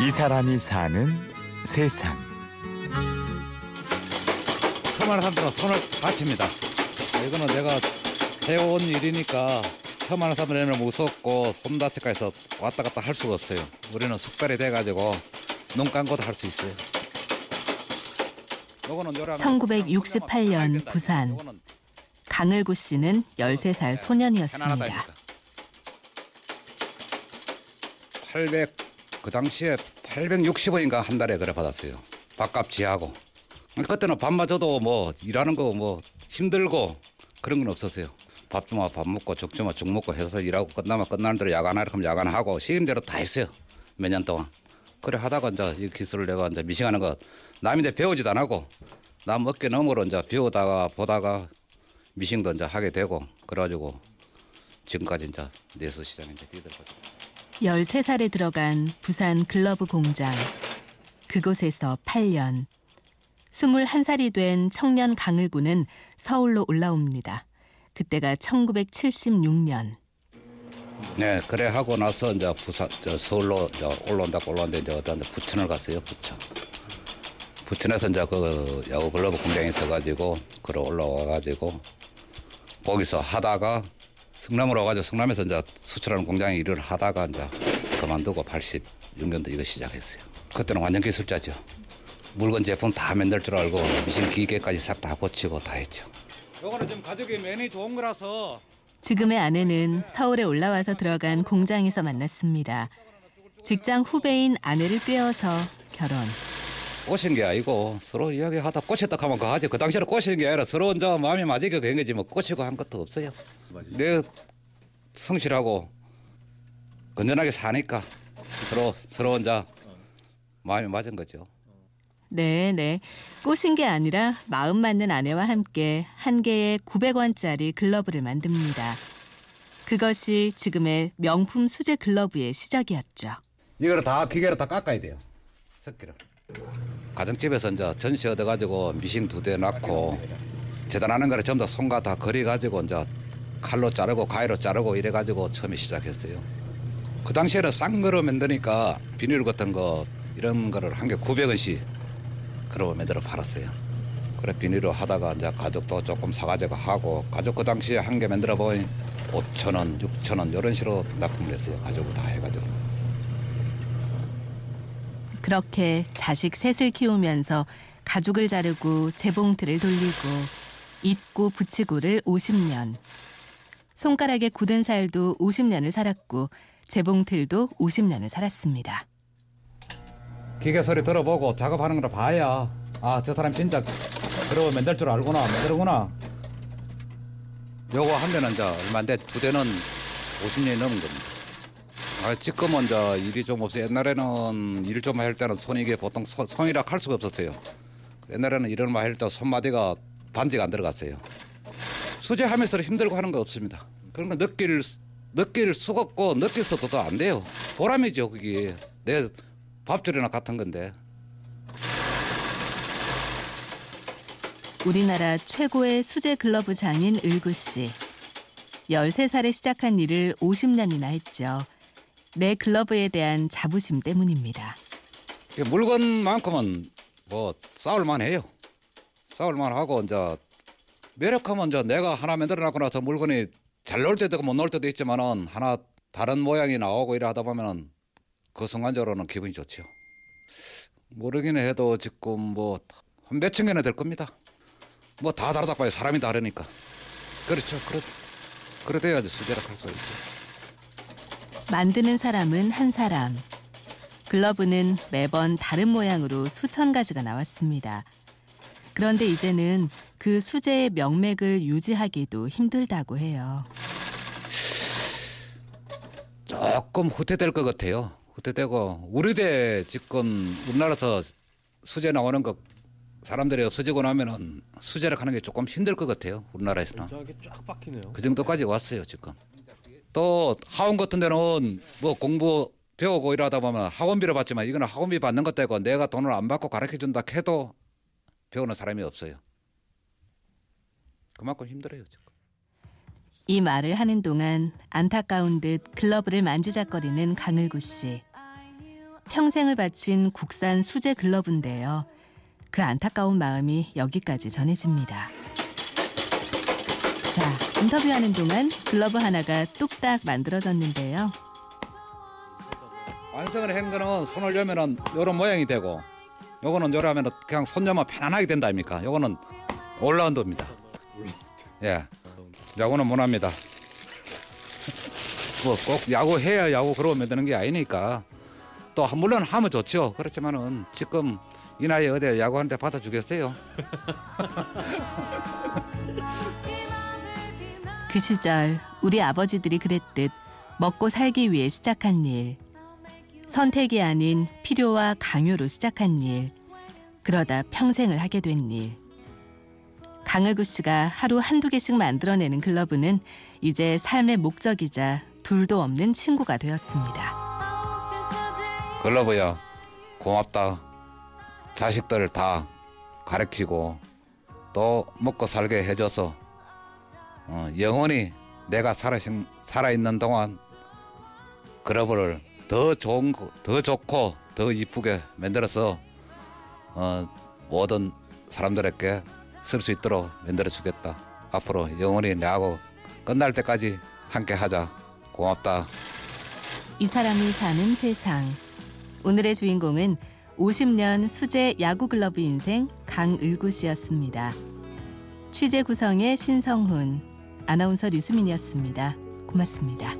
이 사람이 사는 세상. 처음 하는 사람들은 손을 다칩니다. 이거는 내가 해온 일이니까 처음 하는 사람들에는 무섭고 손 다칠까 해서 왔다 갔다 할 수가 없어요. 우리는 숙달이 돼가지고 눈 감고도 할 수 있어요. 요거는 요래 하면 1968년 부산. 강을구 씨는 13살 소년이었습니다. 편안하다니까. 800, 그 당시에 860원인가 한 달에 그래 받았어요. 밥값 지하고. 그때는 밥마저도 뭐 일하는 거 뭐 힘들고 그런 건 없었어요. 밥 주마 밥 먹고 죽 주마 죽 먹고 해서 일하고 끝나면 끝나는 대로 야간하라 하면 야간하고 시임대로 다 했어요. 몇 년 동안. 그래 하다가 이제 이 기술을 내가 이제 미싱하는 거 남인데 배우지도 안 하고 남 어깨 너머로 이제 배우다가 보다가 미싱도 이제 하게 되고 그래가지고 지금까지 이제 내수 시장에 이제 뛰들고 13살에 들어간 부산 글러브 공장. 그곳에서 8년. 21살이 된 청년 강을구는 서울로 올라옵니다. 그때가 1976년. 네, 그래 하고 나서 이제 부산 저 서울로 이제 올라온다고 올라온데 이제 어떤 부천을 갔어요, 부천. 부천에서 이제 그 야구 글러브 공장에 있어 가지고 그러 올라와 가지고 거기서 하다가 성남으로 와가지고 성남에서 이제 수출하는 공장에 일을 하다가 이제 그만두고 86년도 이거 시작했어요. 그때는 완전 기술자죠. 물건 제품 다 만들 줄 알고 미신 기계까지 싹 다 고치고 다 했죠. 요거는 지금 가격이 많이 좋은 거라서 지금의 아내는 서울에 올라와서 들어간 공장에서 만났습니다. 직장 후배인 아내를 꿰어서 결혼. 꼬신 게 아니고 서로 이야기하다 꼬셨다 하면 그 하지 그 당시에는 꼬시는 게 아니라 서로 이제 마음이 맞으니까 그런 거지 뭐 꼬시고 한 것도 없어요. 내 성실하고 건전하게 사니까 서로 서로 이제 마음이 맞은 거죠. 네, 네. 꼬신 게 아니라 마음 맞는 아내와 함께 한 개의 900원짜리 글러브를 만듭니다. 그것이 지금의 명품 수제 글러브의 시작이었죠. 이거를 다 기계로 다 깎아야 돼요. 석기를. 가정집에서 이제 전시 얻어가지고 미싱 두대 낳고 재단하는 거를 전부 다 손과 다 거리 가지고 이제 칼로 자르고 가위로 자르고 이래가지고 처음에 시작했어요. 그 당시에는 싼 거로 만드니까 비닐 같은 거 이런 거를 한 개 900원씩 그러고 만들어 팔았어요. 그래 비닐로 하다가 이제 가족도 조금 사가지고 하고 가족 그 당시에 한 개 만들어 보니 5천 원, 6천 원 이런 식으로 납품을 했어요. 가족을 다 해가지고. 그렇게 자식 셋을 키우면서 가죽을 자르고 재봉틀을 돌리고 잊고 붙이고를 50년. 손가락에 굳은 살도 50년을 살았고 재봉틀도 50년을 살았습니다. 기계 소리 들어보고 작업하는 걸 봐야 아 저 사람 진짜 그러고 만들 줄 알구나 만들구나. 요거 한 대는 이제 얼마인데 두 대는 50년이 넘은 겁니다. 아 지금은 이제 일이 좀 없어요. 옛날에는 일 좀 할 때는 손이 이게 보통 손, 손이라 할 수가 없었어요. 옛날에는 일을 많이 할때 손마디가 반지가 안 들어갔어요 수제하면서 힘들고 하는 거 없습니다 그런 거 느낄 느낄 수가 없고 느낄서도 안 돼요 보람이죠 그게 내 밥줄이나 같은 건데 우리나라 최고의 수제 글러브 장인 을구 씨. 13살에 시작한 일을 50년이나 했죠. 내 글러브에 대한 자부심 때문입니다. 물건만큼은 뭐 싸울만 해요. 싸울만 하고 이제 매력하면 이제 내가 하나 만들어 놨고 나서 물건이 잘 나올 때도 있고 못 나올 때도 있지만은 하나 다른 모양이 나오고 이래 하다 보면은 그 순간적으로는 기분이 좋죠. 모르기는 해도 지금 뭐 한 몇천 개나 될 겁니다. 뭐 다 다르다 봐요. 사람이 다르니까. 그렇죠. 그래 그래 돼야지 수제락 할 수가 있죠. 만드는 사람은 한 사람. 글러브는 매번 다른 모양으로 수천 가지가 나왔습니다. 그런데 이제는 그 수제의 명맥을 유지하기도 힘들다고 해요. 조금 후퇴될 것 같아요. 후퇴되고 우리 대 지금 우리나라에서 수제 나오는 거 사람들이 없어지고 나면은 수제를 하는 게 조금 힘들 것 같아요. 우리나라에서는 이렇게 쫙 박히네요. 그 정도까지 왔어요 지금. 또 학원 같은 데는 뭐 공부 배우고 이러다 보면 학원비를 받지만 이거는 학원비 받는 것 떼고 내가 돈을 안 받고 가르쳐 준다 해도 배우는 사람이 없어요. 그만큼 힘들어요 지금. 이 말을 하는 동안 안타까운 듯 글러브를 만지작거리는 강을구 씨. 평생을 바친 국산 수제 글러브인데요. 그 안타까운 마음이 여기까지 전해집니다. 자, 인터뷰하는 동안 글러브 하나가 뚝딱 만들어졌는데요. 완성을 한 거는 손을 여면은 요런 모양이 되고 요거는 요러면은 그냥 손 여면 편안하게 된다 아닙니까? 요거는 올라운드입니다. 예. 야구는 못합니다. 뭐 꼭 야구 해야 야구 그러면 되는 게 아니니까 또 한- 물론 하면 좋죠. 그렇지만은 지금 이 나이에 어디 야구하는데 받아주겠어요? 그 시절 우리 아버지들이 그랬듯 먹고 살기 위해 시작한 일. 선택이 아닌 필요와 강요로 시작한 일. 그러다 평생을 하게 된 일. 강을구 씨가 하루 한두 개씩 만들어내는 글러브는 이제 삶의 목적이자 둘도 없는 친구가 되었습니다. 글러브야 고맙다. 자식들 다 가르치고 또 먹고 살게 해줘서 어, 영원히 내가 살아 살아 있는 동안 글러브를 더 좋은 거- 더 좋고 더 이쁘게 만들어서 어, 모든 사람들에게 쓸 수 있도록 만들어 주겠다. 앞으로 영원히 내하고 끝날 때까지 함께 하자. 고맙다. 이 사람이 사는 세상. 오늘의 주인공은 50년 수제 야구 글러브 인생 강을구 씨였습니다. 취재 구성의 신성훈, 아나운서 류수민이었습니다. 고맙습니다.